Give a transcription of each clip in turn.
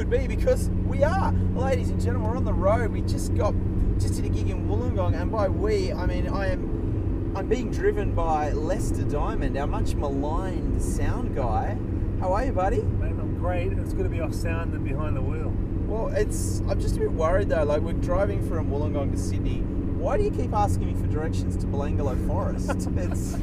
could be because we are. Ladies and gentlemen, we're on the road. We just got, just did a gig in Wollongong, and by we, I mean I am, I'm being driven by Lester Diamond, our much maligned sound guy. How are you, buddy? Mate, I'm great. It's good to be off sound and behind the wheel. Well, it's. I'm just a bit worried though. Like we're driving from Wollongong to Sydney. Why do you keep asking me for directions to Belanglo Forest? It's.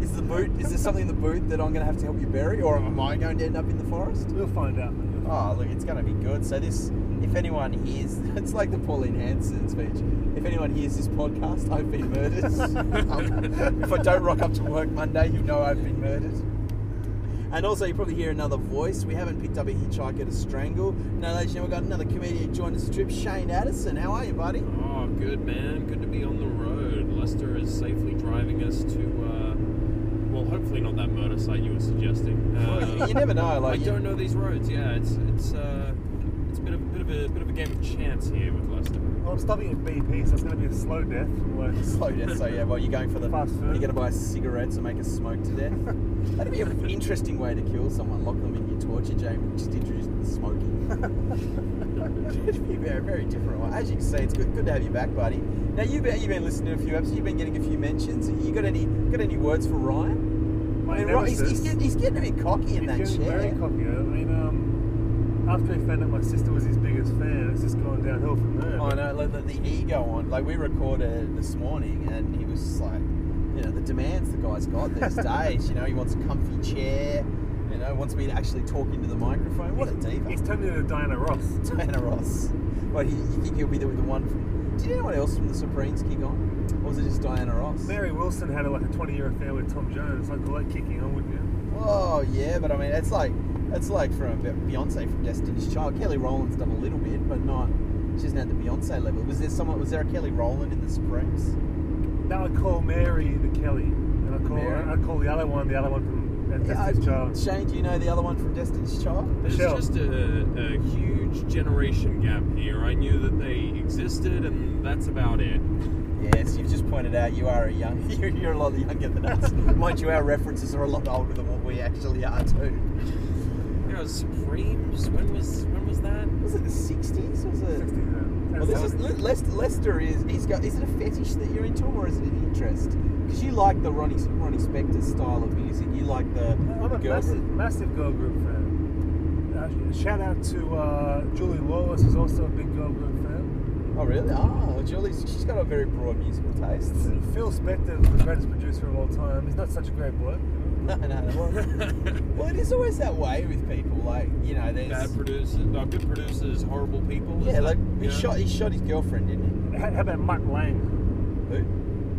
Is the boot? Is there something in the boot that I'm going to have to help you bury, or am I going to end up in the forest? We'll find out. Mate. We'll Oh, look, it's going to be good. So this, if anyone hears, it's like the Pauline Hanson speech. If anyone hears this podcast, I've been murdered. um, if I don't rock up to work Monday, you know I've been murdered. And also, you probably hear another voice. We haven't picked up a hitchhiker to strangle. No, ladies and gentlemen, we've got another comedian joined us the trip, Shane Addison. How are you, buddy? Oh, good man. Good to be on the road. Lester is safely driving us to, uh, well, hopefully not that murder site you were suggesting. Uh, you never know. I Like, you- don't know these roads. Yeah, it's it's uh, it's a bit of a bit of a bit of a game of chance here with Lester. Well, I'm stopping at BP, so it's going to be a slow death. Like, Slow down. So yeah, well, you're going for the Fast food. You're going to buy cigarettes and make us smoke to death. That'd be an interesting way to kill someone. Lock them in your torture chamber. Just introduce them to smoking. It'd be a very, very different one. As you can see, it's good, good to have you back, buddy. Now you've been, you've been listening to a few episodes. You've been getting a few mentions. You got any got any words for Ryan? I mean, he's, he's, getting, he's getting a bit cocky in He's that getting chair. very cocky. I mean, um, after he found out my sister was his biggest fan, it's just gone downhill from there. I know, like the, the ego on. Like we recorded this morning, and he was just like, you know, the demands the guy's got these days. You know, he wants a comfy chair. You know, wants me to actually talk into the microphone. What a diva! He's turned into Diana Ross. Diana Ross. What, he, you think he'll be the, the one from? Do you know anyone else from the Supremes kick on? Or was it just Diana Ross? Mary Wilson had like a 20 year affair with Tom Jones. Like, like kicking on, wouldn't you? Oh yeah, but I mean, it's like it's like from Beyonce from Destiny's Child. Kelly Rowland's done a little bit, but not. She hasn't had the Beyonce level. Was there someone? Was there a Kelly Rowland in the Supremes? No, I call Mary the Kelly, and I call Mary? I call the other one the other one from Yeah, Destiny's I- Child. Shane, do you know the other one from Destiny's Child? There's Michelle. just a, a huge generation gap here. I knew that they existed, and that's about it. Yes, you've just pointed out you are a young. You're, you're a lot younger than us. Mind you, our references are a lot older than what we actually are too. You know, Supremes. When was when was that? Was it the '60s? Was it? 60, yeah. Well, this is Lester. Lester is. He's got. Is it a fetish that you're into, or is it an interest? Because you like the Ronnie Ronnie Spector style of music. You like the I'm a girl massive, group. massive girl group fan. Uh, shout out to uh, Julie Lawless, who's also a big girl group fan. Oh, really? Oh, Julie's. She's got a very broad musical taste. Phil Spector, the greatest producer of all time. He's not such a great bloke. No, no, no. Well, well, it is always that way with people. Like you know, there's. Bad producers, no, good producers, horrible people. Yeah, that- like he you shot. He shot his girlfriend, didn't How how about Mutt Lange? he? Who?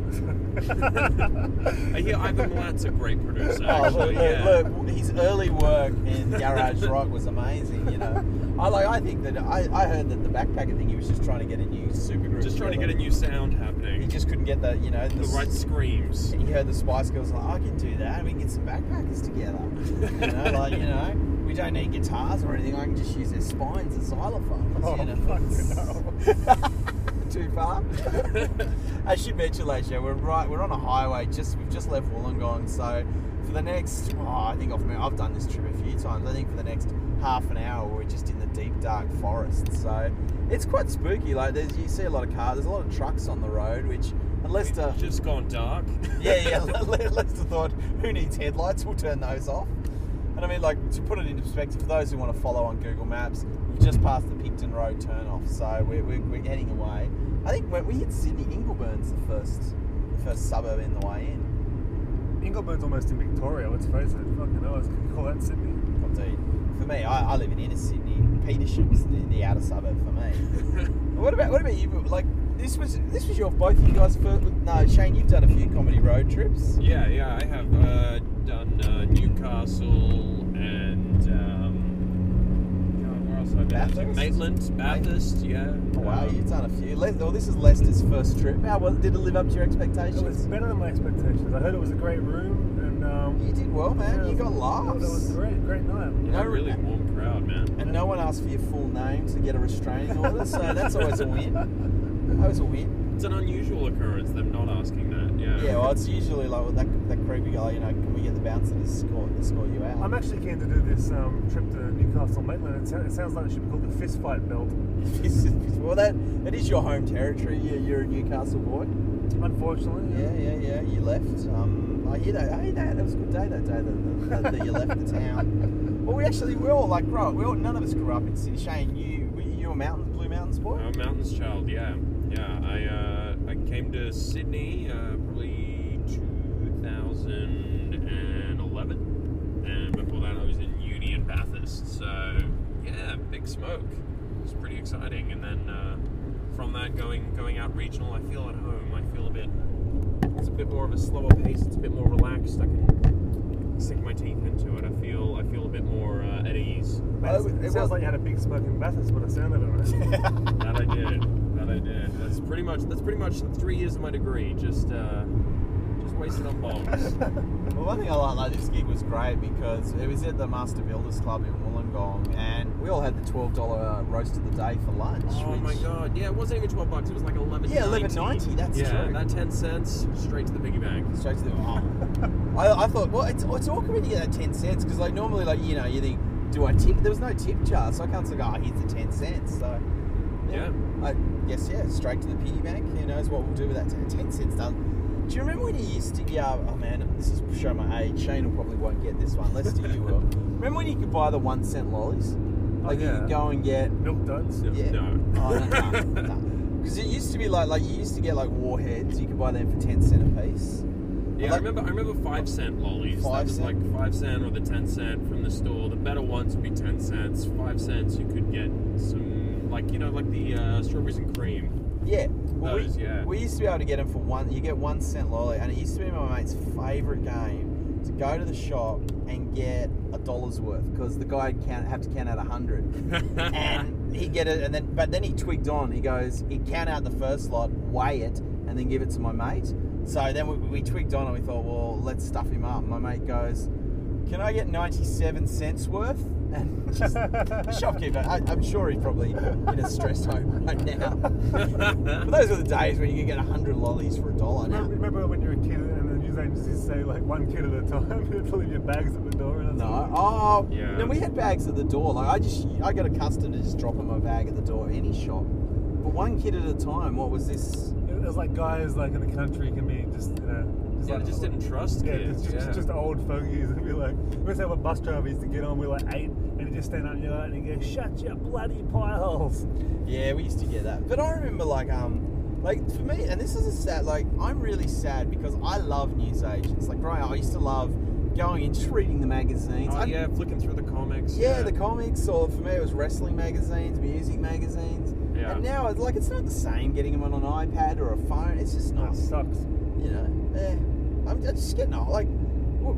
I hear Ivan Milat's a great producer. Oh, Actually, look, yeah. look, look, his early work in Garage Rock was amazing. You know, I like. I think that I, I heard that the backpacker thing. He was just trying to get a new supergroup. Just trying to get a new sound happening. He just couldn't get the, you know, The right screams. He heard the Spice Girls like, I can do that. We can get some backpackers together. You know, like you know, we don't need guitars or anything. I can just use their spines as xylophones. Oh, you know? hell. Too far. I should mention, Leisha, we're right. We're on a highway. Just we've just left Wollongong, so for the next, oh, I think I've I've done this trip a few times. I think for the next half an hour, we're just in the deep dark forest. So it's quite spooky. Like there's you see a lot of cars. There's a lot of trucks on the road, which unless the just gone dark. yeah, yeah. Le- Lester thought, who needs headlights? We'll turn those off. And I mean, like, to put it into perspective, for those who want to follow on Google Maps, we've just passed the Picton Road turnoff, so we're, we're, we're heading away. I think when we hit Sydney, Ingleburn's the first, the first suburb in the way in. Ingleburn's almost in Victoria, let's face it. Fucking hell, let's call that Sydney. Indeed. For me, I, I live in inner Sydney. Petersham's the, the outer suburb for me. what about what about you? Like, this was this was your both of you guys first. No, Shane, you've done a few comedy road trips. Yeah, yeah, I have uh, done uh, Newcastle and um, God, where else have I been? Bathurst? Maitland, Bathurst, yeah. Oh, wow, Um, you've done a few. Les- well, this is Lester's first trip. How well did it live up to your It was better than my expectations. I heard it was a great room, and um, You did well, man. yeah, you got That It was great, great night. yeah, No, really warm crowd, man. And no one asked for your full name to get a restraining order, so that's always a win. Always a win. It's an unusual occurrence. Them not asking that. Yeah. Yeah, well, it's usually like well, that, that creepy guy, you know, can we get the bouncer to score, to score you out? I'm actually keen to do this um, trip to Newcastle Maitland. It, sou- it sounds like it should be called the Fist Fight Belt. well, that, that is your home territory. You're, you're a Newcastle boy. Unfortunately, Yeah, yeah, yeah. You left. Um, I hear that. I hear that. It was a good day that day that, that, that you left the town. Well, we actually we all like grow up. We all none of us grew up in city. Shane, you were you a mountain Blue Mountains boy? I'm a mountains child. Yeah. Yeah. I uh, I came to Sydney uh, probably 2011, and before that I was in uni in Bathurst. So yeah, big smoke. It was pretty exciting. And then uh, from that, going going out regional, I feel at home. I feel a bit. It's a bit more of a slower pace. It's a bit more relaxed. I can sink my teeth into it. I feel I feel a bit more uh, at ease. Man, Oh, it, it sounds was- like you had a big smoke in Bathurst, but I sounded it. Right? That I did. That I did. That's pretty much. That's pretty much three years of my degree. Just, uh, just wasted on bombs. Well, one thing I like, like this gig was great because it was at the Master Builders Club in Wollongong, and we all had the twelve dollar roast of the day for lunch. oh my god! Yeah, it wasn't even twelve bucks. It was like eleven. Yeah, $11.90, that's yeah, true. that ten cents straight to the piggy bank. Straight to the. Oh. I, I thought, well, it's, it's awkward when you get that ten cents because like normally, like you know, you think, do I tip? There was no tip jar, so I can't say, oh, here's the ten cents. So Yeah. I guess yeah, straight to the piggy bank. Who knows what we'll do with that 10, 10 cents done. Do you remember when you used to? Yeah, oh man, this is show my age. Shane will probably won't get this one. Let's do you will. Remember when you could buy the one cent lollies? Oh, like you yeah. could go and get Milk duds. No. yeah. no. Oh, no, no, no. Because it used to be like like you used to get like warheads. You could buy them for ten cent a piece. Yeah, I remember. I remember five cent lollies. Five that was like five cent or the ten cent from the store. The better ones would be ten cents. Five cents, you could get some, like you know, like the uh, strawberries and cream. Yeah. Well, Those, we, yeah. we used to be able to get them for one. You get one cent lolly, and it used to be my mate's favourite game to go to the shop and get a dollar's worth because the guy count have to count out a hundred, and he'd get it, and then but then he twigged on. He goes, he'd count out the first lot, weigh it, and then give it to my mate. So then we, we twigged on, and we thought, well, let's stuff him up. My mate goes, "Can I get ninety-seven cents worth?" And just, the shopkeeper, I, I'm sure he's probably in a stressed home right now. But those were the days when you could get 100 lollies for a dollar Remember, now. remember when you were a kid and the news agencies say like one kid at a time? You'd leave your bags at the door. And that's No. Oh, Yeah. no, we had bags at the door. Like, I just, I got accustomed to just dropping my bag at the door, any shop. But one kid at a time, what was this? It was like guys like in the country can be just you know. Just Yeah, like, they just didn't trust Yeah, kids. just, just, yeah. just old fogies and be like, we used to have a bus driver used to get on, with like eight, and he'd just stand up and yell out and go, shut your bloody pie holes. Yeah, we used to get that. But I remember, like, um, like for me, and this is a sad. Like, I'm really sad because I love news agents. Like, growing up, I used to love going and just reading the magazines. Oh I- yeah, flicking through the comics. Yeah, the comics, or for me, it was wrestling magazines, music magazines. Yeah. And now it's like it's not the same getting them on an iPad or a phone. It's just not. That sucks. You know, eh, I'm, I'm just getting old. Like, look,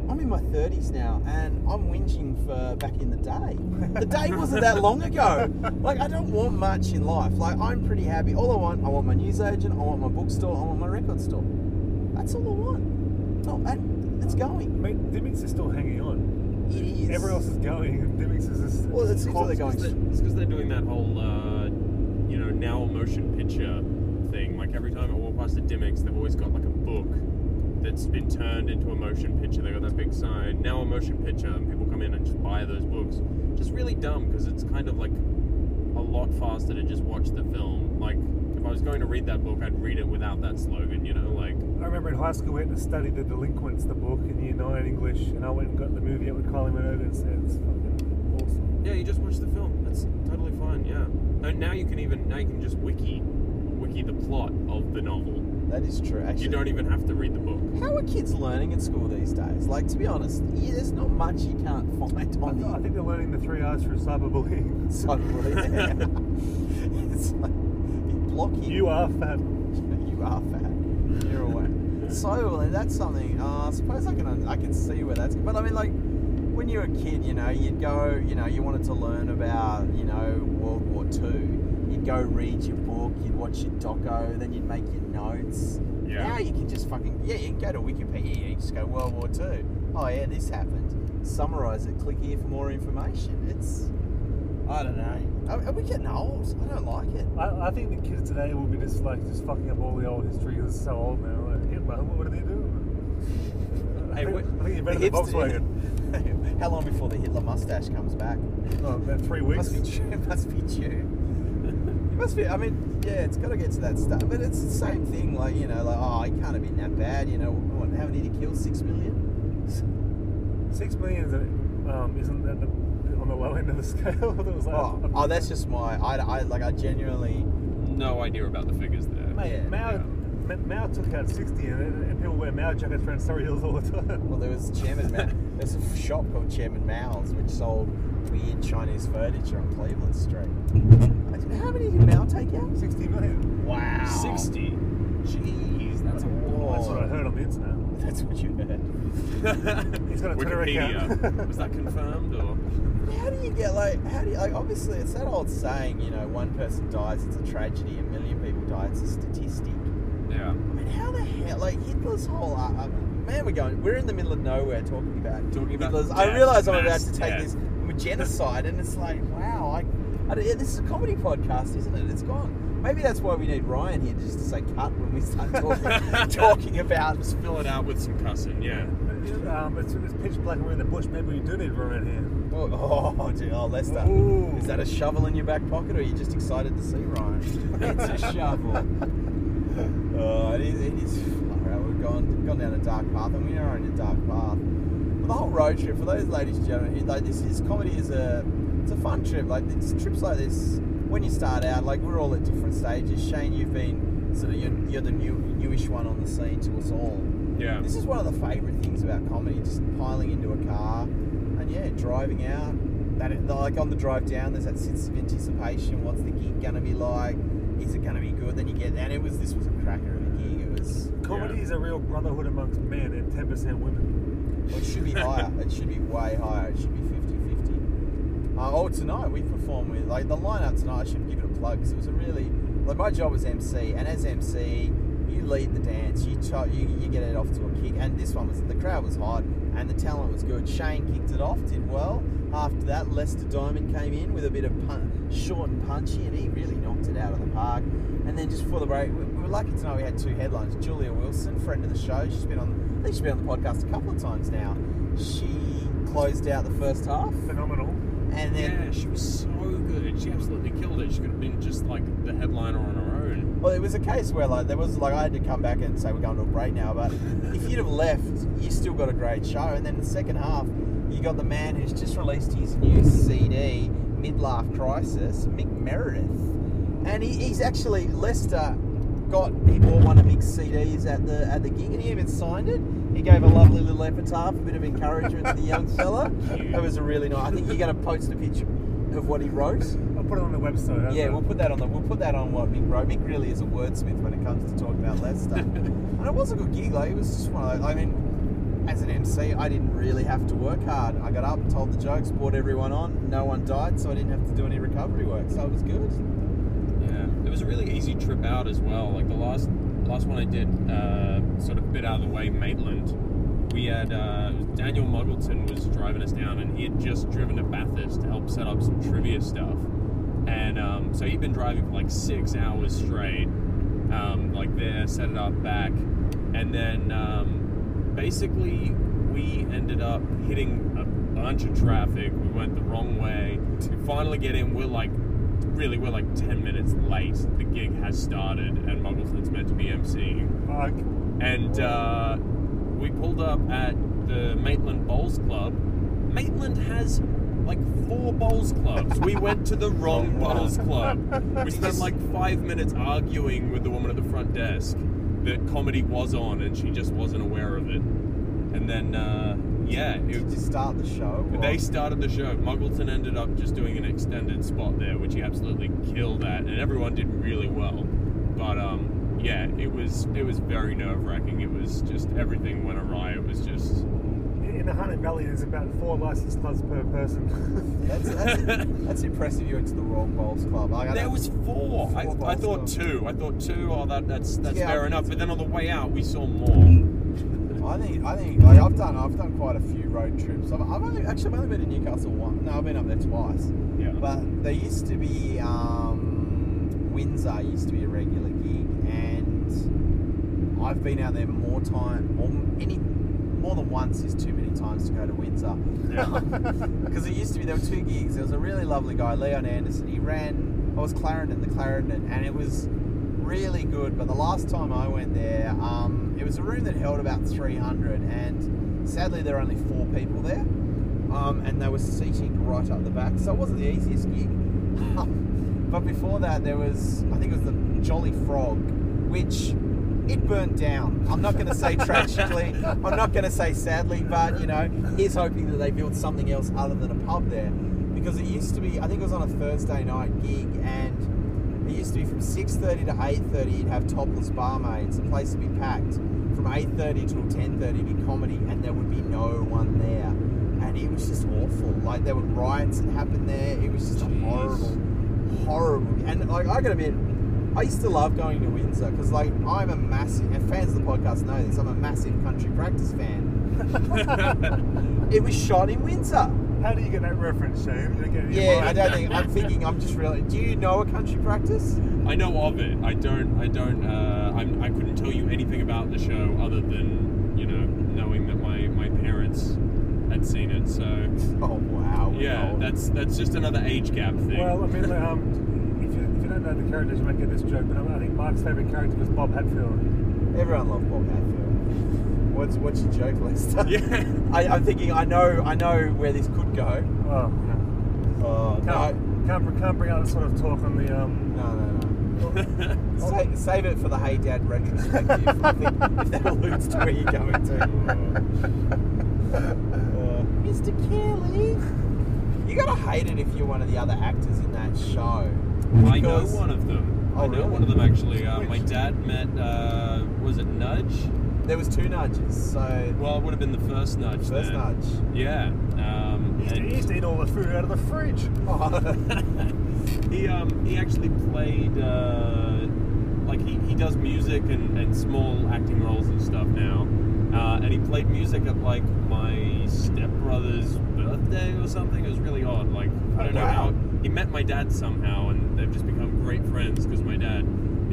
I'm in my 30s now, and I'm whinging for back in the day. The day wasn't that long ago. Like, I don't want much in life. Like, I'm pretty happy. All I want, I want my newsagent, I want my bookstore, I want my record store. That's all I want. Oh, and it's I going. mean, Dymocks is still hanging on. It is. Everyone else is going, and Dymocks is just. Well, it seems like they're going. It's because they're doing that whole, uh, you know, now a motion picture thing. Like every time I walk past the Dymocks, they've always got like a book that's been turned into a motion picture. They got that big sign, now a motion picture, and people come in and just buy those books. Just really dumb because it's kind of like a lot faster to just watch the film. Like if I was going to read that book, I'd read it without that slogan. You know, like I remember in high school we had to study The Delinquents, the book, in year nine English, and I went and got the movie out with Kylie Minogue and said it's fucking awesome. Yeah, you just watch the film. That's totally fine. Yeah. And now you can even now you can just wiki, wiki the plot of the novel. That is true. Actually, You don't even have to read the book. How are kids learning at school these days? Like, to be honest, yeah, there's not much you can't find I, th- on I the think they're learning the three R's for cyberbullying. cyberbullying. it's like, you block you. You are fat. you are fat. You're away. So well, that's something. Uh, I suppose I can I can see where that's. But I mean, like when you were a kid, you know, you'd go, you know, you wanted to learn about, you know, World War Two. You'd go read your book. You'd watch your doco. Then you'd make your notes. Yeah. Now you can just fucking yeah, you can go to Wikipedia. You just go World War Two. Oh yeah, this happened. Summarize it. Click here for more information. It's I don't know. Are, are we getting old? I don't like it. I, I think the kids today will be just like just fucking up all the old history because it's so old now. Like Hitler, what did he do? I think, I think invented the hipster- Volkswagen. How long before the Hitler mustache comes back? Oh, about three weeks. Must be due. Must be due. It must be. I mean, yeah, it's got to get to that stuff. But it's the same thing. Like you know, like oh, it can't have been that bad. You know, what, how many did he kill? Six million. Six million is um, isn't that the, on the low end of the scale? that was like Oh, oh, that's just my. I, I like. I genuinely. No idea about the figures there. Mate, Yeah. Mao, Ma- Mao took out 60 and, and people wear Mao jackets around Surry Hills all the time. Well, there was Chairman Mao. There's a shop called Chairman Mao's which sold weird Chinese furniture on Cleveland Street. I didn't- How many did Mao take out? 60 million. Wow. 60. Jeez, that's a lot. That's what I heard on the internet. That's what you heard. He's got a Twitter Wikipedia. account. Was that confirmed or? How do you get like? How do you like? Obviously, it's that old saying. You know, one person dies, it's a tragedy. A million people die, it's a statistic. Yeah. I mean, how the hell? Like Hitler's whole. Uh, uh, man, we're going. We're in the middle of nowhere talking about Talking about Hitler's. I realise I'm about to take death. this genocide, and it's like, wow. I, I don't- yeah, this is a comedy podcast, isn't it? It's gone. Maybe that's why we need Ryan here just to say cut when we start talking, talking about. Just fill it out with some cussing, yeah. um, it's, it's pitch black and we're in the bush. Maybe we do need to run around Oh, oh, gee, oh, Lester. Ooh. Is that a shovel in your back pocket, or are you just excited to see Ryan? it's a shovel. Oh, it is. It is far. We've gone gone down a dark path, and we are on a dark path. But the whole road trip, for those ladies and gentlemen, like this is comedy is a it's a fun trip. Like it's trips like this when you start out, like we're all at different stages. Shane, you've been sort of you're, you're the new newish one on the scene to us all. Yeah. This is one of the favourite things about comedy, just piling into a car and yeah, driving out. That like on the drive down, there's that sense of anticipation. What's the gig gonna be like? Is it gonna be good? Then you get and it was this was a cracker of a gig. It was Comedy Yeah. is a real brotherhood amongst men and 10% women. well, it should be higher. it should be way higher. It should be 50-50. Uh, oh, tonight we perform with like the lineup tonight. I should give it a plug because it was a really like my job was MC, and as MC, you lead the dance. You ch- you, you get it off to a kick, and this one was the crowd was hot and the talent was good. Shane kicked it off, did well. After that, Lester Diamond came in with a bit of pun- short and punchy, and he really knocked it out of the park. And then just before the break, we, we were lucky tonight we had two headlines. Julia Wilson, friend of the show, she's been on. I think she's been on the podcast a couple of times now. She closed out the first half, Phenomenal. And then Yeah, she was so good. She absolutely killed it. She could have been just like the headliner on her own. Well, it was a case where like there was like I had to come back and say we're going to a break now, but if you'd have left, you still got a great show. And then the second half, you got the man who's just released his new CD, Midlife Crisis, Mick Meredith, and he, he's actually Lester got he bought one of Mick's CDs at the at the gig, and he even signed it. He gave a lovely little epitaph, a bit of encouragement to the young fella. It was a really nice. I think you're going to post a picture of what he wrote. I'll put it on the website. Yeah, that? we'll put that on the we'll put that on what Mick wrote. Mick really is a wordsmith when it comes to talking about Lester. and it was a good gig. Like it was just one of those. I mean, as an MC, I didn't really have to work hard. I got up, told the jokes, brought everyone on. No one died, so I didn't have to do any recovery work. So it was good. Yeah, it was a really easy trip out as well. Like the last last one I did, uh, sort of bit out of the way, Maitland. We had uh, Daniel Muggleton was driving us down, and he had just driven to Bathurst to help set up some trivia stuff. And um, so he'd been driving for like six hours straight, um, like there, set it up, back, and then um, basically we ended up hitting a bunch of traffic. We went the wrong way. To finally get in. We're like really we're like 10 minutes late. The gig has started and muggleton's meant to be emceeing. Fuck. and uh, we pulled up at the maitland bowls club. Maitland has like four bowls clubs. We went to the wrong bowls club. We spent like five minutes arguing with the woman at the front desk that comedy was on and she just wasn't aware of it. And then uh, yeah it, Did you start the show? or- they started the show. Muggleton ended up just doing an extended spot there, which he absolutely killed at, and everyone did really well. But um, yeah, it was it was very nerve wracking. It was just everything went awry. It was just In the Hunter Valley, there's about four license clubs per person. That's, that's, that's impressive. You went to the Royal Bowls Club. I there was four. I, Four I bowls thought club. two. I thought two. Oh, that that's that's Yeah, fair I- enough. But then on the way out, we saw more. I think I think like I've done I've done quite a few road trips. I've, I've only actually I've only been to Newcastle once. No, I've been up there twice. Yeah. But there used to be um, Windsor used to be a regular gig, and I've been out there more time, or any more than once is too many times to go to Windsor. Because it used to be there were two gigs. There was a really lovely guy, Leon Anderson. He ran. I was Clarendon, the Clarendon, and it was really good. But the last time I went there, um, it was a room that held about 300, and sadly there were only four people there, um, and they were seating right up the back, so it wasn't the easiest gig. but before that, there was I think it was the Jolly Frog, which it burnt down. I'm not going to say tragically, I'm not going to say sadly, but you know, here's hoping that they build something else other than a pub there, because it used to be. I think it was on a Thursday night gig, and used to be from 6:30 to 8:30. You'd have topless barmaids. The place would be packed. From 8:30 till 10:30 be comedy, and there would be no one there, and it was just awful. Like there were riots that happened there. It was just a Jeez. horrible, horrible. And like I gotta admit, I used to love going to Windsor because like I'm a massive and fans of the podcast know this. I'm a massive country practice fan. It was shot in Windsor. How do you get that reference, Shane? You don't get it in your Yeah, I don't think. I'm thinking. I'm just really. Do you know a country practice? I know of it. I don't. I don't. Uh, I'm, I couldn't tell you anything about the show other than you know knowing that my my parents had seen it. So Oh wow. yeah, old. that's that's just another age gap thing. Well, I mean, um, if, you, if you don't know the characters, you might get this joke, but I think Mark's favourite character was Bob Hatfield. everyone loved Bob Hatfield. What's what's your joke, list? yeah. I, I'm thinking. I know. I know where this could go. Oh, Oh no. can't, can't, can't bring out this sort of talk on the. Um, No, no, no. Sa- save it for the Hey Dad retrospective. I think if that alludes to where you're going to. Uh, Mr. Kelly. You gotta hate it if you're one of the other actors in that show. I know one of them. Oh, I know really? one of them actually. Uh, my dad met. Uh, was it Nudge? There was two nudges, so Well, it would have been the first Nudge. first then. nudge. Yeah. Um, he, used to, and he used to eat all the food out of the fridge. he um he actually played uh, like he, he does music and, and small acting roles and stuff now. Uh, and he played music at like my stepbrother's birthday or something. It was really odd. Like I don't know Wow. how he met my dad somehow, and they've just become great friends because my dad,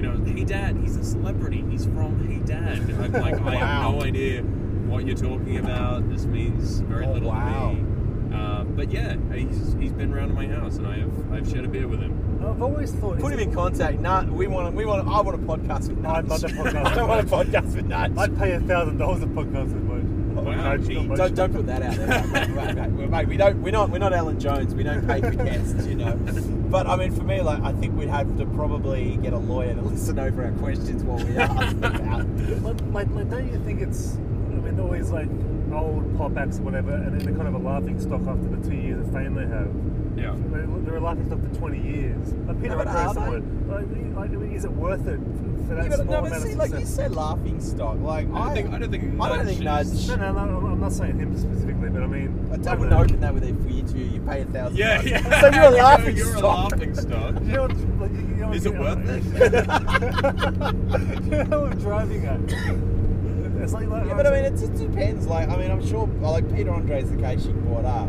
know, hey dad, he's a celebrity. He's from Hey Dad. I'm like I have no idea what you're talking about. This means very Oh, little wow. to me. Uh, but yeah, he's, he's been around to my house, and I have I've shared a beer with him. I've always thought. Put him in contact. Nah, we want. We want. I want a podcast with I'd Nudge. love a podcast I don't want a podcast with Nudge. I'd pay a thousand dollars a podcast with Moj. Wow, Moj, gee. not Moj. Don't, don't put that out there, mate, mate, mate, mate, mate. We don't. We're not. We're not Alan Jones. We don't pay for guests, you know. But I mean, for me, like, I think we'd have to probably get a lawyer to listen over our questions while we ask about. Like, like, like, don't you think it's? I mean, all these like old pop acts or whatever, and then they're kind of a laughing stock after the two years of fame they have. Yeah. They're, they're a laughing stock for 20 years. Like Peter No, but Andrews, are they? like, like, I mean, is it worth it for that Yeah, but, small no, but amount see, of like you success? said, laughing stock. Like I don't think I don't think I don't think Nudge is- No, no, no, I'm not saying him specifically, but I mean, I I don't don't want know. to open that with a for you two. You pay a thousand. Yeah, bucks. yeah. So you're a laughing You're a stock. laughing stock. You know, what- like, you know, Is you it know- worth you know what I'm driving at? It's like, like Yeah, but I mean, it just depends. Like, I mean, I'm sure, like Peter Andre's the case you brought up.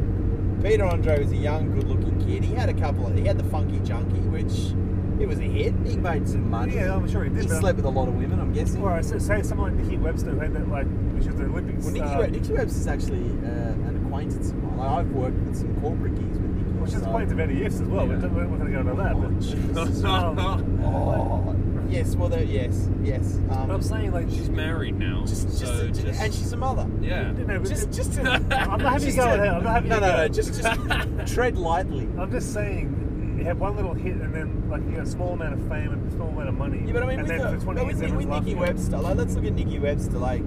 Peter Andre was a young, good-looking kid. He had a couple of, he had the Funky Junkie, which it was a hit. He made some money. Yeah, I'm sure he did, He but- slept with a lot of women, I'm guessing. Or so say someone like Nikki Webster who had that like, which was the Olympics. Well, Nicky, uh, Web- Nicky Webster's actually uh, an acquaintance of mine. Like, I've worked with some corporate gigs with Nicky. which is so- a point of NES as well. Yeah. But we're not going to go into that. Oh, But, Jesus. um, Oh, yes. Well, yes, yes. Um, but I'm saying like, She's married now. just, just, so just, and she's a mother. yeah. you know, but Just, it- just. I'm not having just you go to- ahead. I'm not having No, you no, go. no. Just, just tread lightly. I'm just saying, you have one little hit and then like you get a small amount of fame and a small amount of money. Yeah, but I mean, and with, then the, for 20 but years, with, with Nikki. Webster, like, let's look at Nikki Webster. Like,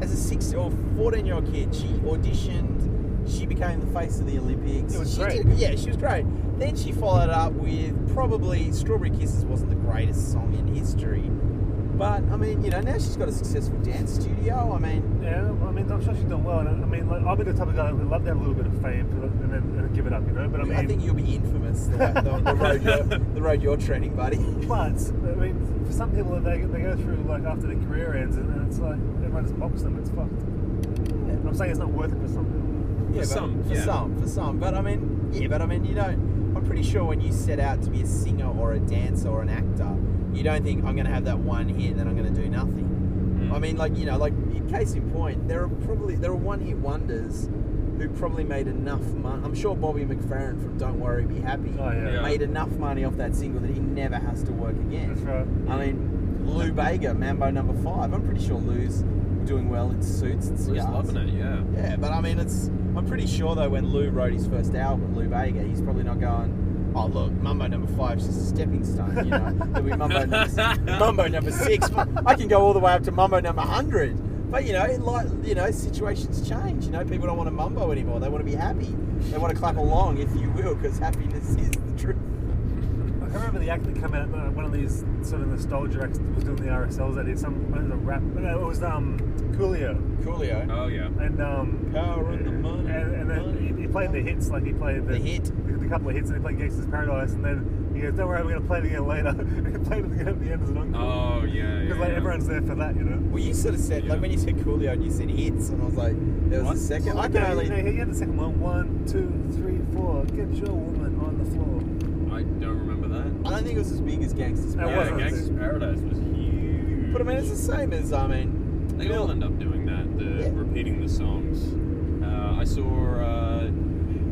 as a six or fourteen year old kid, she auditioned. She became the face of the Olympics. It was she great. Did, yeah, she was great. Then she followed up with probably "Strawberry Kisses" wasn't the greatest song in history, but I mean, you know, now she's got a successful dance studio. I mean, Yeah, I mean, I'm sure she's done well. And I I mean, like, I'll be the type of guy who would love to have a little bit of fame and then, and give it up, you know. But I mean, I think you'll be infamous the, the, the road you're, the road you're treading, buddy. But I mean, for some people, they, they go through like after their career ends, and, and it's like everyone just mocks them. It's fucked. I'm saying it's not worth it for some people. Yeah, For some, for yeah. some, for some. But I mean, yeah, but I mean, you don't. I'm pretty sure when you set out to be a singer or a dancer or an actor, you don't think I'm going to have that one hit and then I'm going to do nothing. Mm. I mean, like you know, like case in point, there are probably there are one-hit wonders who probably made enough money. I'm sure Bobby McFerrin from Don't Worry, Be Happy Oh yeah. Yeah. made enough money off that single that he never has to work again. That's right. I mean, Lou Bega, Mambo Number Five. I'm pretty sure Lou's doing well in suits and Lou's loving it, yeah. Yeah, but I mean, it's. I'm pretty sure though, when Lou wrote his first album, Lou Bega, he's probably not going. Oh look, Mumbo Number Five's just a stepping stone. You know, there'll be Mumbo Number, Mumbo Number Six. I can go all the way up to Mumbo Number Hundred. But you know, in like you know, situations change. You know, people don't want to mumbo anymore. They want to be happy. They want to clap along, if you will, because happiness is. I can remember the act that came out, uh, one of these sort of nostalgia acts that was doing the RSLs that did some, it was a rap, no, it was um, Coolio. Coolio. Oh yeah. And, um, Power and the money, and, and then money, he, he played the hits, like he played the, The hit. the, the couple of hits, and he played Gangsta's Paradise, and then he goes, don't worry, we're going to play it again later. and he played it again at the end as an encore. Oh yeah. yeah, Because, like, yeah. everyone's there for that, you know? Well, you sort of said like when you said Coolio, and you said hits, and I was like, there was What? a second. I Well, can no, only. no, he had the second one. One, two, three, four. Get your woman on the floor. I don't remember that. I don't think it was as big as Gangsta's That yeah, Paradise. wasn't. Gangsta's Paradise was huge. But I mean, it's the same as I mean. They all end up doing that, the Yeah. repeating the songs. Uh, I saw, uh,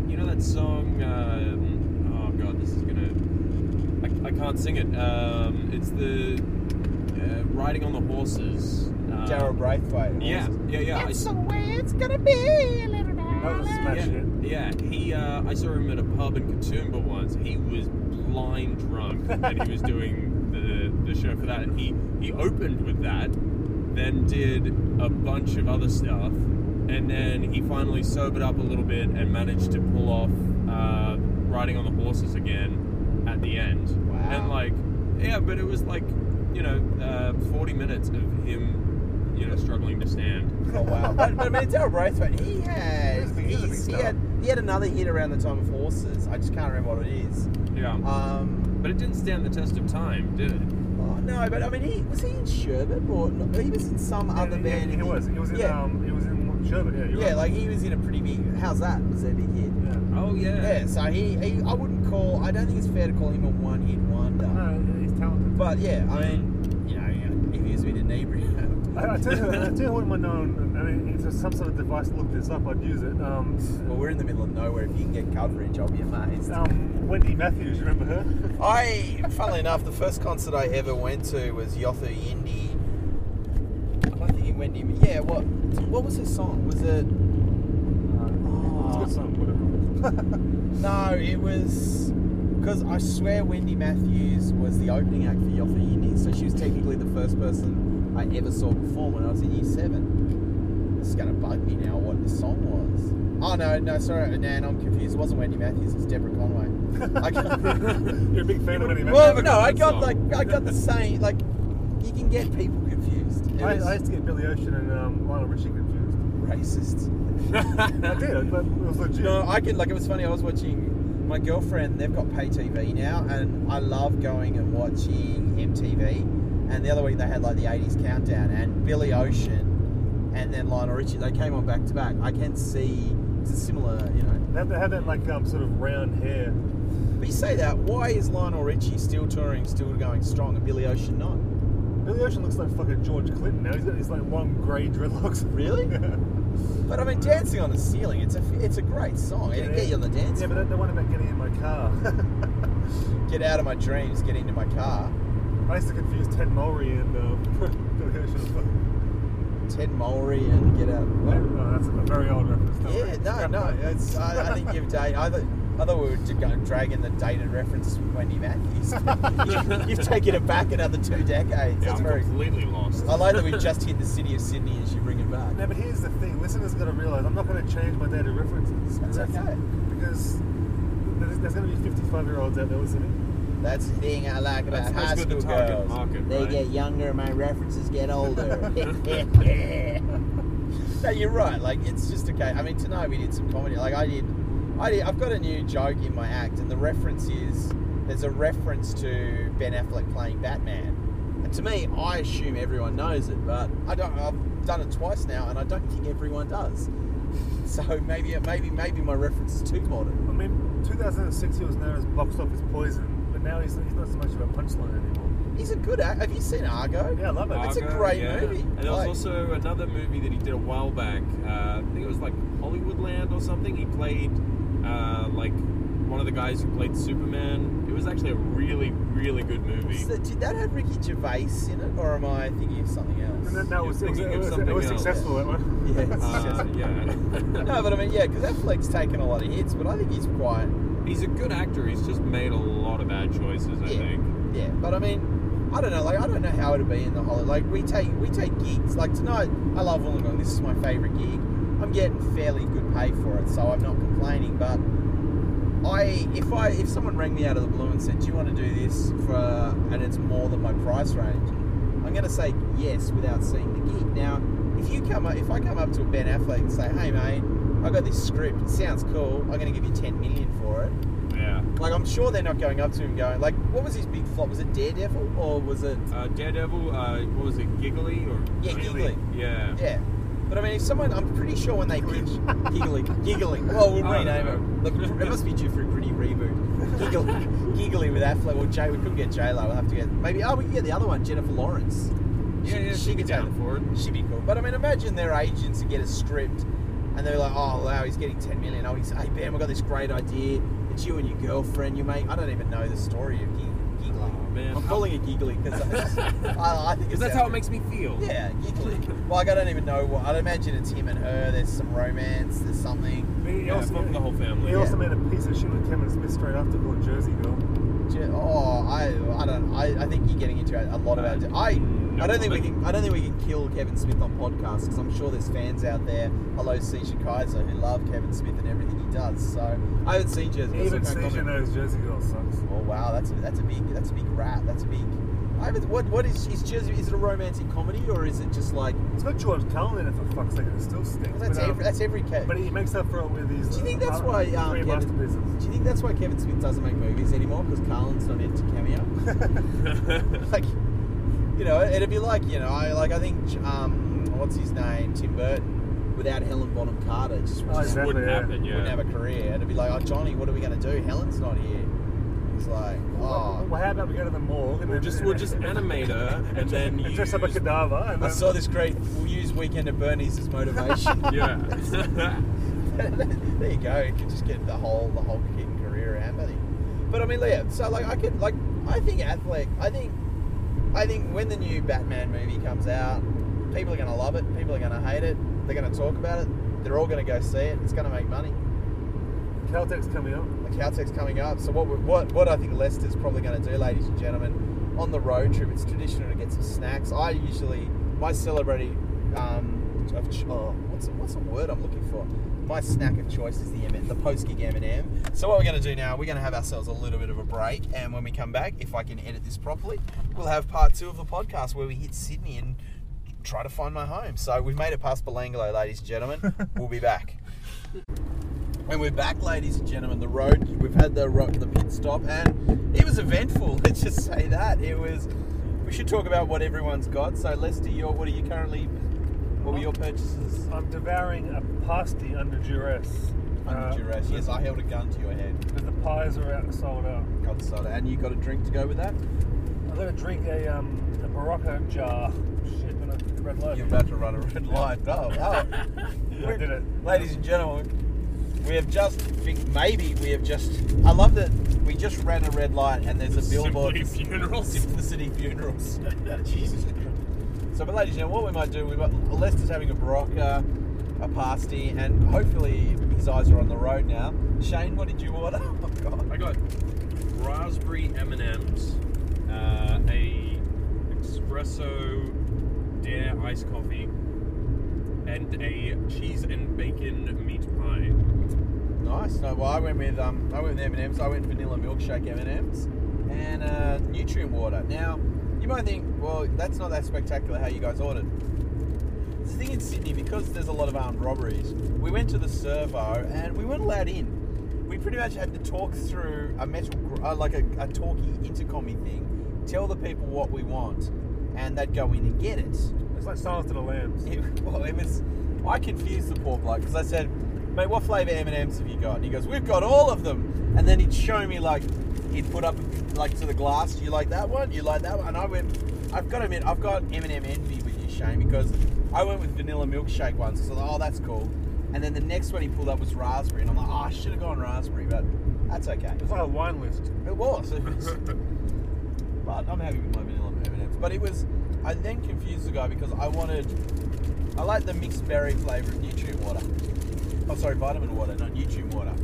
you know that song, um, oh god, this is gonna, I, I can't sing it. Um, it's the uh, Riding on the Horses. Uh, Daryl Braithwaite. Yeah, yeah, yeah. I, s- the way it's gonna be, a little That was a smash yeah, hit. yeah, he. Uh, I saw him at a pub in Katoomba once. He was blind drunk, and he was doing the the show for that. And he he opened with that, then did a bunch of other stuff, and then he finally sobered up a little bit and managed to pull off uh, riding on the horses again at the end. Wow. And like, yeah, but it was like, you know, uh, forty minutes of him, you know, struggling to stand. Oh wow! but, but I mean, Daryl Braithwaite, he had He was a big- he was a big he's- he star. had he had another hit around the time of Horses. I just can't remember what it is. Yeah. Um, But it didn't stand the test of time, did it? oh, no, but I mean, he was he in Sherbet or no, he was in some Yeah, other yeah, band. He in the- was. He was in. yeah, Um, he was in Sherbet. Yeah. You're yeah, right. like he was in a pretty big. How's that? Was their big hit? Yeah. Oh yeah. Yeah, so he, he I wouldn't call. I don't think it's fair to call him a one-hit wonder. No, he's talented. But yeah, I mean, you know, if he was a bit inebriated. I, I tell you, I tell you what, my known. I mean, if there's some sort of device to look this up, I'd use it. Um, Well, we're in the middle of nowhere. If you can get coverage, I'll be amazed. um, Wendy Matthews, remember her? I, funnily enough, the first concert I ever went to was Yothu Yindi. Am I thinking Wendy? Yeah, what? What was her song? Was it? It's a good song, whatever. No, it was because I swear Wendy Matthews was the opening act for Yothu Yindi, so she was technically the first person I ever saw perform when I was in year seven. This is gonna bug me now. What the song was? Oh no, no, sorry, Nan, I'm confused. It wasn't Wendy Matthews. It was Deborah Conway. I can't- You're a big fan of Wendy well, no, I got song. like I got the same. Like you can get people confused. I, was I used to get Billy Ocean and um, Lionel Richie confused. racist. I did, but it was legit. No, I can like it was funny. I was watching my girlfriend. They've got pay TV now, and I love going and watching MTV. And the other week they had like the '80s countdown, and Billy Ocean, and then Lionel Richie. They came on back to back. I can see it's a similar, you know. They have, they have that like um, sort of round hair. But you say that, why is Lionel Richie still touring, still going strong, and Billy Ocean not? Billy Ocean looks like fucking George Clinton now. He's got these like long grey dreadlocks. Really? But I mean, Dancing on the Ceiling, it's a it's a great song. It'll get you on the dance. Yeah, but the one about getting in my car. Get out of my dreams, get into my car. I used to confuse Ted Mulry and Billy uh, Ocean. Ted Mulry and get out. What? Oh, that's a very old reference. don't Yeah, worry. no, no. It's, I, I think you've dated. I thought, I thought we were to go dragging the dated reference with Wendy Matthews. you, you've taken it back another two decades. Yeah, That's I'm very. completely lost. I like that we've just hit the city of Sydney as you bring it back. No, but here's the thing. Listeners got to realize I'm not going to change my dated references. That's okay. Because there's, there's going to be 55 year olds out there listening. That's the thing I like about That's high basically school girls. market, they right? get younger, my references get older. no, you're right. Like it's just okay. I mean, tonight we did some comedy. Like I did, I did. I've got a new joke in my act, and the reference is there's a reference to Ben Affleck playing Batman. And to me, I assume everyone knows it, but I don't. I've done it twice now, and I don't think everyone does. So maybe maybe maybe my reference is too modern. I mean, 2006 he was known as box office poison, but now he's, he's not so much of a punchline anymore. He's a good actor. Have you seen Argo? Yeah, I love it. It's a Argo, great yeah. movie. And there was Like- also another movie that he did a while back. Uh, I think it was like Hollywoodland or something. He played uh, like one of the guys who played Superman. It was actually a really, really good movie. So did that have Ricky Gervais in it, or am I thinking of something else? And then that was, it was, thinking it of was, it something was else. successful, that one. Yeah, it's Uh, just- yeah. no, but I mean, yeah, because Affleck's taken a lot of hits, but I think he's quite. He's a good actor. He's just made a lot of bad choices, I Yeah. think. Yeah, but I mean, I don't know. Like, I don't know how it'd be in the holiday. Like, we take we take gigs. Like tonight, I love Wollongong. This is my favourite gig. I'm getting fairly good pay for it, so I'm not complaining. But I, if I, if someone rang me out of the blue and said, "Do you want to do this for?" and it's more than my price range, I'm going to say yes without seeing the gig. Now, if you come, up, if I come up to a Ben Affleck and say, "Hey, mate, I got this script. It sounds cool. I'm going to give you 10 million for it." Yeah. Like I'm sure they're not going up to him going like, what was his big flop? Was it Daredevil or was it? Uh, Daredevil, uh, what was it, Giggly or? Yeah, Giggly. Yeah. Yeah. But I mean, if someone, I'm pretty sure when they pitch giggly, giggly. Well, we'll I rename know. it. Look, it must be due for a pretty reboot. Giggly, giggly with Affleck or Jay. We couldn't get J Lo. We'll have to get maybe. Oh, we can get the other one, Jennifer Lawrence. Yeah, yeah, she'd be could down for it. She'd be cool. But I mean, imagine their agents and get a script, and they're like, "Oh, wow, he's getting 10 million. Oh, he's hey Ben, we got this great idea. It's you and your girlfriend. You make. I don't even know the story of Gig- Giggly. Oh, man. I'm calling it Giggly because I, I think Because it's that's how it makes me feel. Yeah, Giggly. Like I don't even know what. I'd imagine it's him and her. There's some romance. There's something. But he Yeah, also, fun the whole family. He also made a piece of shit with Kevin Smith straight after called Jersey Girl. Ju- Oh, I, I don't. I, I think you're getting into a lot of our. I, no I don't think we can. I don't think we can kill Kevin Smith on podcasts because I'm sure there's fans out there. Hello, Seisha Kaiser, who love Kevin Smith and everything he does. So I haven't seen Jersey. Girl, so Even I Seisha knows Jersey Girl sucks. Oh wow, that's a, that's a big that's a big rat. That's a big. I haven't. What what is is Jersey? Is it a romantic comedy or is it just like? It's got George Carlin in it for fuck's sake, it still stinks. That's but, um, every, that's every. But he makes up for it with his. Do you think that's uh, why um, Kevin, masterpieces? Do you think that's why Kevin Smith doesn't make movies anymore? Because Carlin's not into cameo. like, you know, it'd be like you know, I like I think um, what's his name, Tim Burton, without Helen Bonham Carter, just, Oh, just exactly, wouldn't yeah. happen, yeah. wouldn't have a career. It'd be like, oh Johnny, what are we going to do? Helen's not here. He's like, oh. Well, how about we go to the morgue and We'll then just we'll just animate her and then and dress up a cadaver and I then, saw this great. We'll use Weekend at Bernie's as motivation. Yeah. there you go. You can just get the whole the whole Keaton career ambity. But I mean, yeah. So like, I could like, I think Affleck. I think, I think when the new Batman movie comes out, people are gonna love it. People are gonna hate it. They're gonna talk about it. They're all gonna go see it. It's gonna make money. Caltex coming up. The Caltex coming up. So what what what I think Lester's probably going to do, ladies and gentlemen, on the road trip, it's traditional to get some snacks. I usually my celebrity um, of oh, what's what's the word I'm looking for? My snack of choice is the M- the post gig M&M. So what we're going to do now, we're going to have ourselves a little bit of a break, and when we come back, if I can edit this properly, we'll have part two of the podcast where we hit Sydney and try to find my home. So we've made it past Belanglo, ladies and gentlemen. we'll be back. And we're back, ladies and gentlemen. The road. We've had the the pit stop, and it was eventful. Let's just say that it was. We should talk about what everyone's got. So, Lester, your what are you currently? What were your purchases? I'm devouring a pasty under duress. Under Uh, duress. Yes, I held a gun to your head. Because the pies are out sold out. Got the soda, and you got a drink to go with that. I'm going to drink a um a Berocca jar. Shit, when I red light. You're about to run a red light. Oh, oh. I did it. Ladies and gentlemen, we have just maybe we have just. I love that we just ran a red light, and there's a billboard. Simply funerals. Simplicity Funerals. Jesus Christ. So, but ladies and gentlemen, what we might do, we've got Lester's having a Berocca, a pasty, and hopefully his eyes are on the road now. Shane, what did you order? Oh, God. I got raspberry M and M's, uh, a espresso dare iced coffee, and a cheese and bacon meat pie. Nice. No, well, I went with um, I went with M and M's. I went vanilla milkshake M and M's, and uh, nutrient water. Now, you might think, well, that's not that spectacular. How you guys ordered? The thing in Sydney, because there's a lot of armed robberies, we went to the servo and we weren't allowed in. We pretty much had to talk through a metal, uh, like a, a talkie intercommy thing, tell the people what we want, and they'd go in and get it. It's like Silence to the Lambs. It, well, it was. I confused the poor bloke because I said, mate, what flavour M&Ms have you got? And he goes, we've got all of them. And then he'd show me like, he'd put up like to the glass, do you like that one? You like that one? And I went, I've got to admit, I've got M&M envy with you, Shane, because I went with vanilla milkshake once. So like, oh, that's cool. And then the next one he pulled up was raspberry, and I'm like, oh, I should have gone raspberry, but that's okay. It was like a wine list. It was. It was but I'm happy with my vanilla M&Ms. But it was. I then confused the guy because I wanted. I like the mixed berry flavour of Nutrient water. Oh, sorry, vitamin water, not Nutrient water.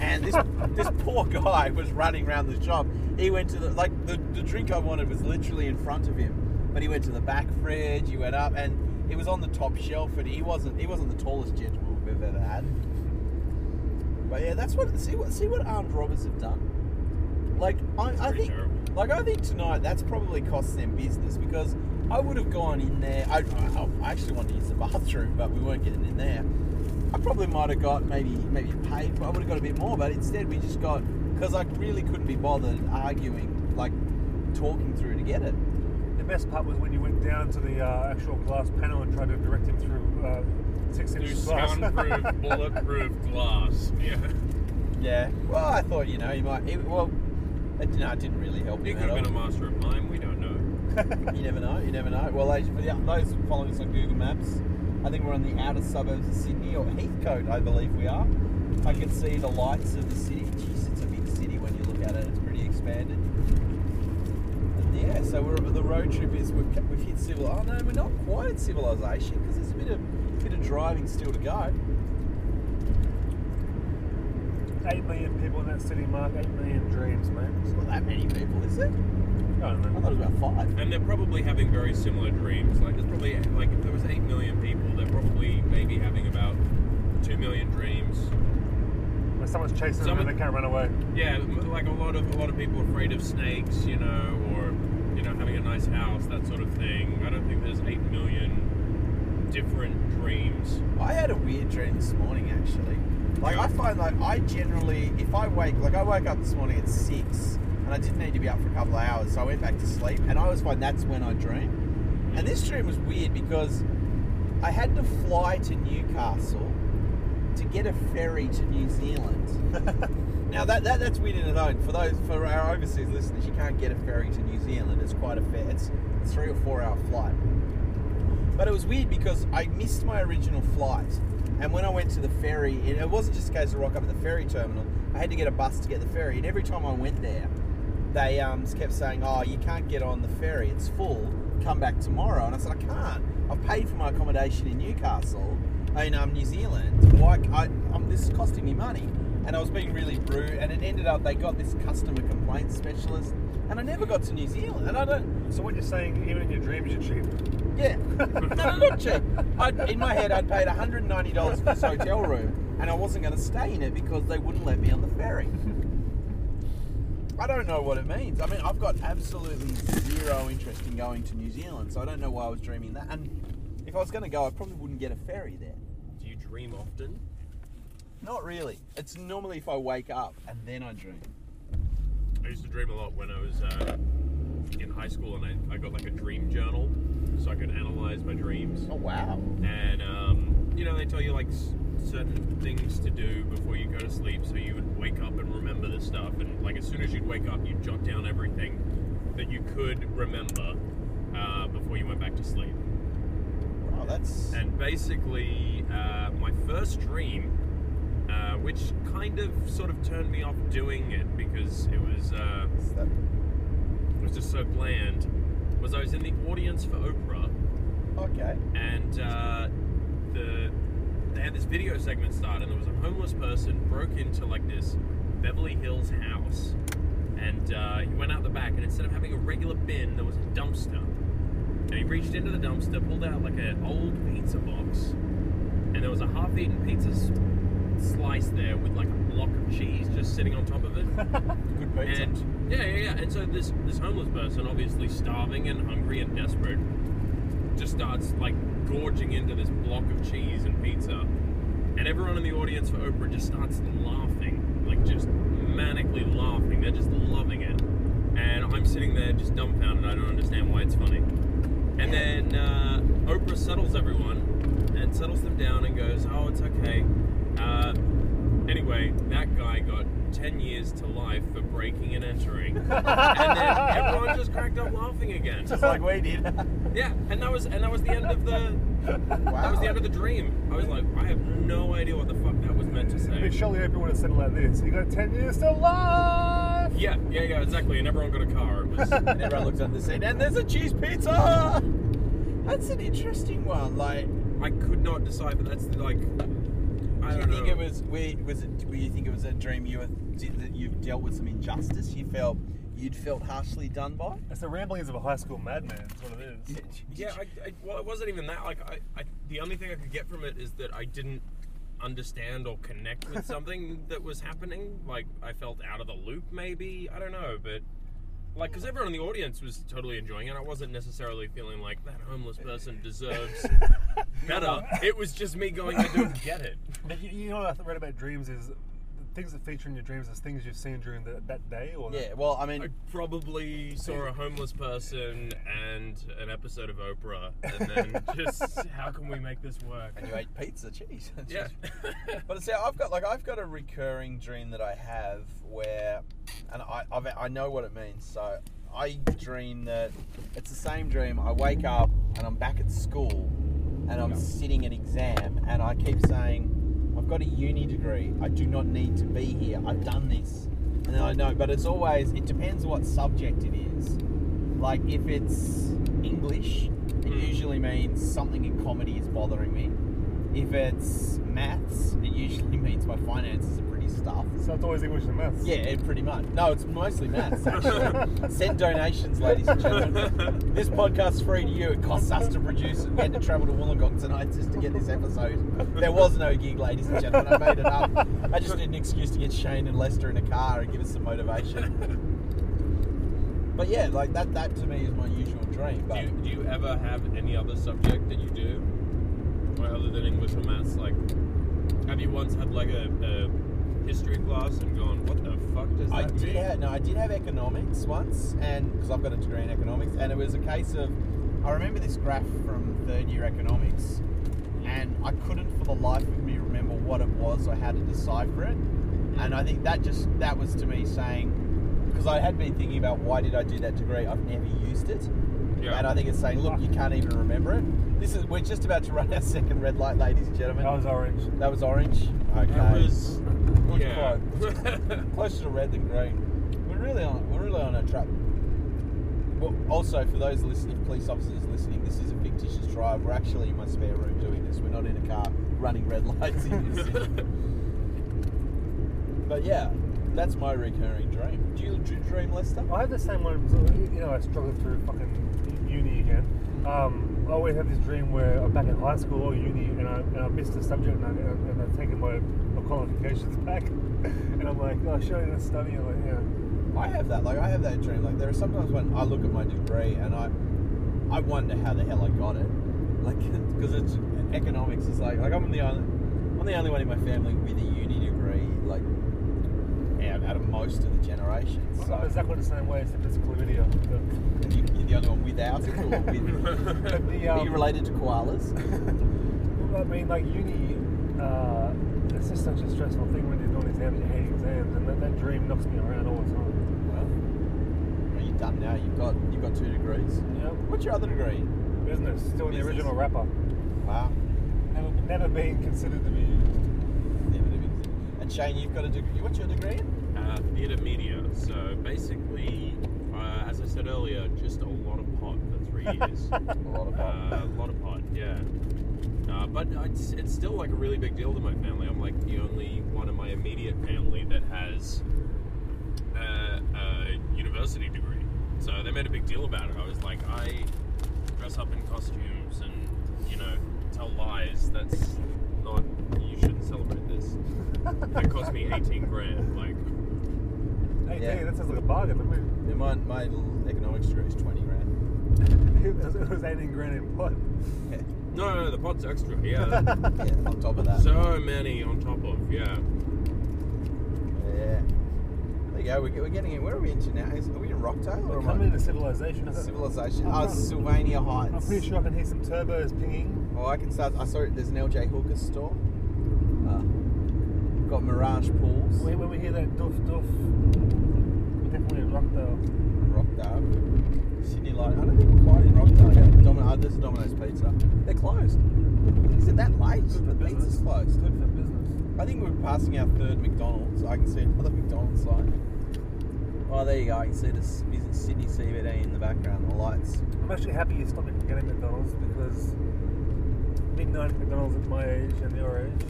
And this this poor guy was running around the shop. He went to the like the, the drink I wanted was literally in front of him, but he went to the back fridge. He went up and it was on the top shelf, and he wasn't he wasn't the tallest gentleman we've ever had. But yeah, that's what see what see what armed robbers have done. Like I, I think terrible. like I think tonight that's probably cost them business because I would have gone in there. I, I, I actually wanted to use the bathroom, but we weren't getting in there. I probably might have got maybe maybe paid. but I would have got a bit more, but instead we just got because I really couldn't be bothered arguing, like talking through to get it. The best part was when you went down to the uh, actual glass panel and tried to direct him through uh, six New inches glass. soundproof, bulletproof glass. Yeah. Yeah. Well, I thought you know you might. It, well, it, no, it didn't really help He him could have been all. a master of mime. We don't know. You never know. You never know. Well, those, yeah, those following us on Google Maps, I think we're in the outer suburbs of Sydney or Heathcote, I believe we are. I can see the lights of the city. Jeez, it's a big city when you look at it. It's pretty expanded. And yeah, so we're the road trip is we've, we've hit civil. Oh no, we're not quite at civilization because there's a bit of bit of driving still to go. Eight million people in that city, Mark. Eight million dreams, mate. It's not that many people, is it? I don't I thought it was about five. And they're probably having very similar dreams. Like there's probably like if there was eight million people, they're probably maybe having about two million dreams. When someone's chasing them Someone- and they can't run away. Yeah, like a lot of a lot of people are afraid of snakes, you know, or you know having a nice house, that sort of thing. I don't think there's eight million different dreams. I had a weird dream this morning actually. Like I find like I generally if I wake like I woke up this morning at six and I didn't need to be up for a couple of hours, so I went back to sleep and I always find that's when I dream. And this dream was weird because I had to fly to Newcastle to get a ferry to New Zealand. now that, that that's weird in its own. For those for our overseas listeners, you can't get a ferry to New Zealand. It's quite a fair. It's a three or four hour flight. But it was weird because I missed my original flight. And when I went to the ferry, it, it wasn't just a case of rock up at the ferry terminal. I had to get a bus to get the ferry. And every time I went there, they um, kept saying, "Oh, you can't get on the ferry. It's full. Come back tomorrow." And I said, "I can't. I've paid for my accommodation in Newcastle, in um, New Zealand. Why? I, um, this is costing me money." And I was being really rude. And it ended up they got this customer complaints specialist, and I never got to New Zealand. And I don't. So what you're saying, even in your dreams, you're cheap. Yeah, no, no, not cheap. I'd, in my head, I'd paid $190 for this hotel room, and I wasn't going to stay in it because they wouldn't let me on the ferry. I don't know what it means. I mean, I've got absolutely zero interest in going to New Zealand, so I don't know why I was dreaming that. And if I was going to go, I probably wouldn't get a ferry there. Do you dream often? Not really. It's normally if I wake up and then I dream. I used to dream a lot when I was uh, in high school, and I, I got like a dream journal, so I could analyze my dreams. Oh wow! And um, you know, they tell you like certain things to do before you go to sleep, so you would wake up and remember the stuff. And like as soon as you'd wake up, you'd jot down everything that you could remember uh, before you went back to sleep. Oh, that's And basically, uh, my first dream, uh, which kind of sort of turned me off doing it because it was uh, that, it was just so bland, was I was in the audience for Oprah okay. and uh, they had this video segment start, and there was a homeless person broke into like this Beverly Hills house, and uh, he went out the back, and instead of having a regular bin, there was a dumpster, and he reached into the dumpster, pulled out like an old pizza box, and there was a half-eaten pizza slice there with like a block of cheese just sitting on top of it. Good pizza. And yeah, yeah, yeah. And so this this homeless person, obviously starving and hungry and desperate, just starts like gorging into this block of cheese and pizza, and everyone in the audience for Oprah just starts laughing, like just manically laughing. They're just loving it, and I'm sitting there just dumbfounded. I don't understand why it's funny. And then uh, Oprah settles everyone and settles them down and goes, "Oh, it's okay. Uh, that guy got 10 years to life for breaking and entering. and then everyone just cracked up laughing again. Just like we did. Yeah, and that was and that was the end of the that was the end of the dream. I was like, I have no idea what the fuck that was meant to I say. mean, surely everyone would have said it like this. You got 10 years to life! Yeah, yeah, yeah, exactly. And everyone got a car. It was, and everyone looks under the seat, and there's a cheese pizza. That's an interesting one. Like, I could not decide, but that's like, I do don't you think know. it was? We was it? Do you think it was a dream you were, that you've dealt with some injustice? You felt you'd felt harshly done by. It's the ramblings of a high school madman, is what it is. Yeah, I, I, well, it wasn't even that. Like, I, I, the only thing I could get from it is that I didn't understand or connect with something that was happening. Like, I felt out of the loop, maybe. I don't know, but like, because everyone in the audience was totally enjoying it. I wasn't necessarily feeling like that homeless person deserves better. It was just me going, I don't get it. But you, you know what I read about dreams is things that feature in your dreams as things you've seen during the, that day or Yeah. Well, I mean, I probably saw a homeless person and an episode of Oprah, and then just how can we make this work? and you ate pizza, cheese. Yeah. But see, I've got like I've got a recurring dream that I have where, and I I've, I know what it means. So I dream that it's the same dream. I wake up and I'm back at school, and I'm Yeah. sitting an exam, and I keep saying, I've got a uni degree. I do not need to be here. I've done this, and then I know. But it's always it depends what subject it is. Like if it's English, it Mm. usually means something in comedy is bothering me. If it's maths, it usually means my finances are pretty stuffed. So it's always English and maths. Yeah, it pretty much. No, it's mostly maths, actually. Send donations, ladies and gentlemen. This podcast's free to you. It costs us to produce it. We had to travel to Wollongong tonight just to get this episode. There was no gig, ladies and gentlemen. I made it up. I just need an excuse to get Shane and Lester in a car and give us some motivation. But yeah, like that, that to me is my usual dream. Do But you, do you ever have any other subject that you do, or other than English or maths? Like, have you once had like a, a history class and gone, "What the fuck does that I did mean?" have no, I did have economics once, and because I've got a degree in economics, and it was a case of I remember this graph from third year economics, and I couldn't for the life of me remember what it was or how to decipher it, and I think that just that was to me saying because I had been thinking about why did I do that degree? I've never used it, Yeah. and I think it's saying look you can't even remember it. This is we're just about to run our second red light, ladies and gentlemen. That was orange. That was orange. Okay. That was, Which yeah. closer to red than green. We're really on. We're really on a track. Well, also for those listening, police officers listening, this is a fictitious drive. We're actually in my spare room doing this. We're not in a car running red lights in the city. But yeah, that's my recurring dream. Do you, do you dream, Lester? I have the same one. so, You know, I struggled through fucking uni again. Um, I always have this dream where I'm back in high school or uni, and I, and I missed a subject, and, I, and I've taken my, my qualifications back, and I'm like, oh, should I even study? I'm like, yeah. I have that. Like I have that dream. Like there are sometimes when I look at my degree and I, I wonder how the hell I got it. Like because it's economics. Is like like I'm the only, I'm the only one in my family with a uni degree. Like out, out of most of the generations. I'm So exactly the same way, except it's chlamydia. But, you, you're the only one without it. Or with, the, are um, you related to koalas? I mean, like uni, uh, it's just such a stressful thing when you're doing exams, you hate exams, and that, that dream knocks me around all the time. well, are you done now? You've got you've got two degrees. Yeah. What's your other degree? Business, still the original rapper. Wow. Never, never been considered to be used. Never did it. And Shane, you've got a degree. What's your degree in? uh, theatre media. So basically, uh, as I said earlier, just a lot of pot for three years. A lot of Uh, a lot of pot, yeah. Uh, but it's, it's still like a really big deal to my family. I'm like the only one in my immediate family that has a, a university degree. So they made a big deal about it. I was like, I dress up in costumes and, you know, tell lies. That's not, you shouldn't celebrate this. It cost me 18 grand. Like, Hey, Yeah. yeah. that sounds like a bargain. But we, Yeah, my, my economics degree is 20 grand. it, was, 18 grand in pot. Yeah. no, no, the pot's extra. Yeah. yeah, on top of that. so many on top of, yeah. yeah. There you go. We're, we're getting in. Where are we into now? Is, are we in Rockdale or We're am I- coming into civilization. Civilization. I'm Oh, Sylvania Heights. I'm pretty sure I can hear some turbos pinging. Oh, I can start. I saw it. There's an LJ Hooker store. Uh, got Mirage Pools, When, when we hear that doof doof, we're definitely in Rockdale. Rockdale, Sydney Light. I don't think we're quite in Rockdale yet. Domino, uh, oh, there's a Domino's Pizza. They're closed. Is it that late? Good for The business. pizza's closed. Good for business. I think we're passing our third McDonald's. I can see another McDonald's sign. Oh, there you go. I can see this Sydney CBD in the background. The lights. I'm actually happy you stopped me from getting McDonald's because midnight McDonald's at my age and your age.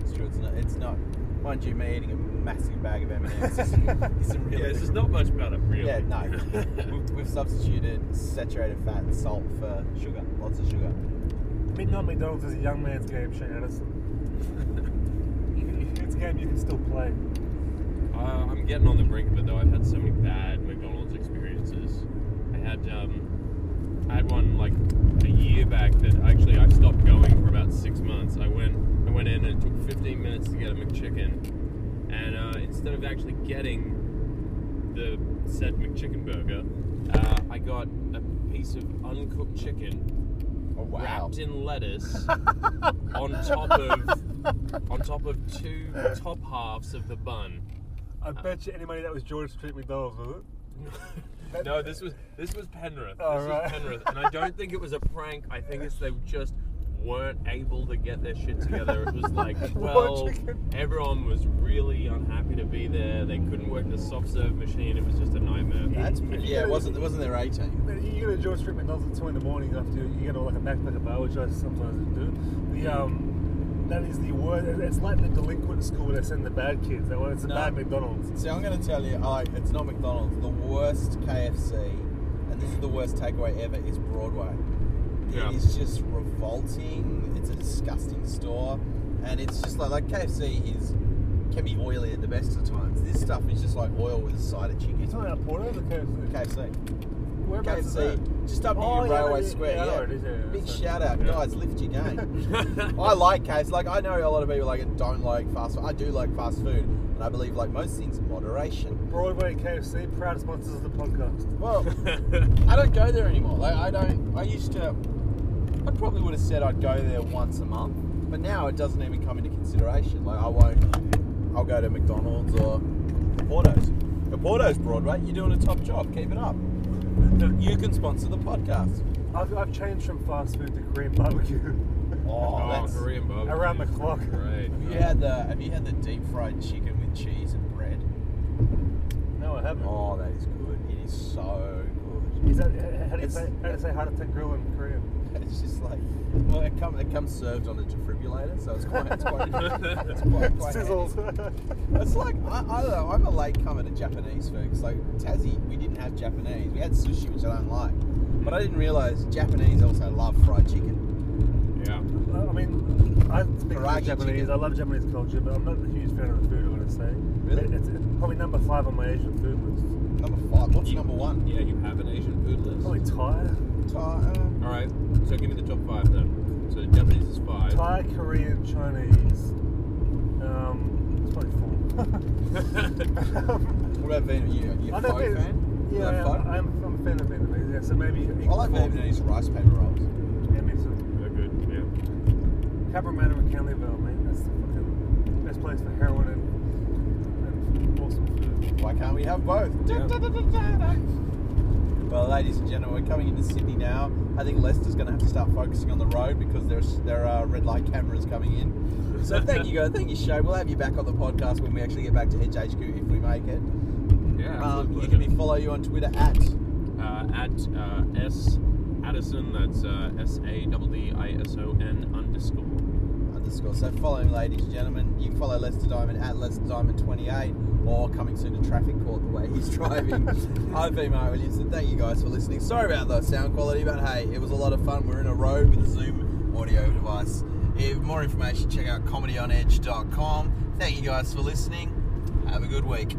It's true. It's not. It's not. Mind you, me eating a massive bag of M&Ms isn't, isn't really. Yeah, this is not much better, really. Yeah, no. we've, we've substituted saturated fat and salt for sugar. Lots of sugar. Midnight McDonald's is a young man's game, Shane Addison. it's a game you can still play. Uh, I'm getting on the brink of it though. I've had so many bad McDonald's experiences. I had um, I had one like a year back that actually I stopped going for about six months. I went I went in and it took 15 minutes to get a McChicken, and uh, instead of actually getting the said McChicken burger, uh, I got a piece of uncooked chicken Oh wow. wrapped in lettuce on top of on top of two top halves of the bun. I bet you any money that was George Street McDonald's, was it? no, this was this was Penrith. Oh, this right. was Penrith, and I don't think it was a prank. I think it's they just weren't able to get their shit together. It was like, well, chicken. everyone was really unhappy to be there. They couldn't work the soft serve machine. It was just a nightmare. That's pretty. Yeah, it wasn't. It wasn't their A team. You go to George Street McDonald's at two in the morning after you get all like a backpacker bar, which I sometimes do. The um, that is the worst. It's like the delinquent school where they send the bad kids. That it's a No. bad McDonald's. See, I'm going to tell you, I, it's not McDonald's. The worst KFC, and this is the worst takeaway ever, is Broadway. Yeah. It is just revolting. It's a disgusting store, and it's just like like KFC is can be oily at the best of times. This stuff is just like oil with a side of chicken. It's not out Porto, the KFC. KFC. Whereabouts KFC, just up near Oh, yeah, Railway yeah, Square. yeah, I know Yeah, where it is, yeah, yeah. big So- shout out, Yeah. guys. Lift your game. I like KFC. Like I know a lot of people like it don't like fast food. I do like fast food, and I believe like most things in moderation. Broadway KFC, proud sponsors of the podcast. Well, I don't go there anymore. Like I don't. I used to. I probably would have said I'd go there once a month, but now it doesn't even come into consideration. Like I won't. I'll go to McDonald's or Porto's. The Porto's Broadway. You're doing a top job. Keep it up. You can sponsor the podcast. I've, I've changed from fast food to Korean barbecue. Oh, Oh, that's. Korean barbecue. Around the clock. Right. Have you had the Have you had the deep fried chicken with cheese and bread? No, I haven't. Oh, that is good. It is so good. Is that how do you It's- say how do you say heart attack grill Korean? It's just like, well, it comes it comes served on a defibrillator, so it's quite it's quite it's quite, quite Sizzles. handy. It's like I, I don't know. I'm a late comer to Japanese food. 'cause like Tassie, we didn't have Japanese. We had sushi, which I don't like, but I didn't realize Japanese also love fried chicken. Yeah. Uh, I mean, I speak karaage Japanese. chicken. I love Japanese culture, but I'm not a huge fan of the food. I'm gonna say. Really? It- It's, it's probably number five on my Asian food list. Number five. What's You- number one? Yeah, you have an Asian food list. Probably Thai, Thai, All right. So give me the top five then. So Japanese is five. Thai, Korean, Chinese. Um, it's probably four. what about Vietnamese? You, you I a know pho fan? You Yeah, like pho? I, I'm, I'm a fan of Vietnamese. Yeah, so maybe. I like Vietnamese rice paper rolls. Yeah, me too. They're good. Yeah. Cabramatta and Canley Vale, man. That's the fucking best place for heroin and, and awesome food. Why can't we have both? Yeah. Well, ladies and gentlemen, we're coming into Sydney now. I think Lester's going to have to start focusing on the road because there's there are red light cameras coming in. So thank you, guys. Thank you, Shay. We'll have you back on the podcast when we actually get back to Edge HQ if we make it. Yeah. Um, you can be follow you on Twitter at uh, at uh, S Addison. That's uh, S A D D I S O N underscore. Underscore. So follow him, ladies and gentlemen. You can follow Lester Diamond at Lester Diamond 28 or coming soon to traffic court the way he's driving. I've been Mark Williamson. Thank you guys for listening. Sorry about the sound quality, but hey, it was a lot of fun. We're in a road with a Zoom audio device. If more information, check out comedyonedge.com. Thank you guys for listening. Have a good week.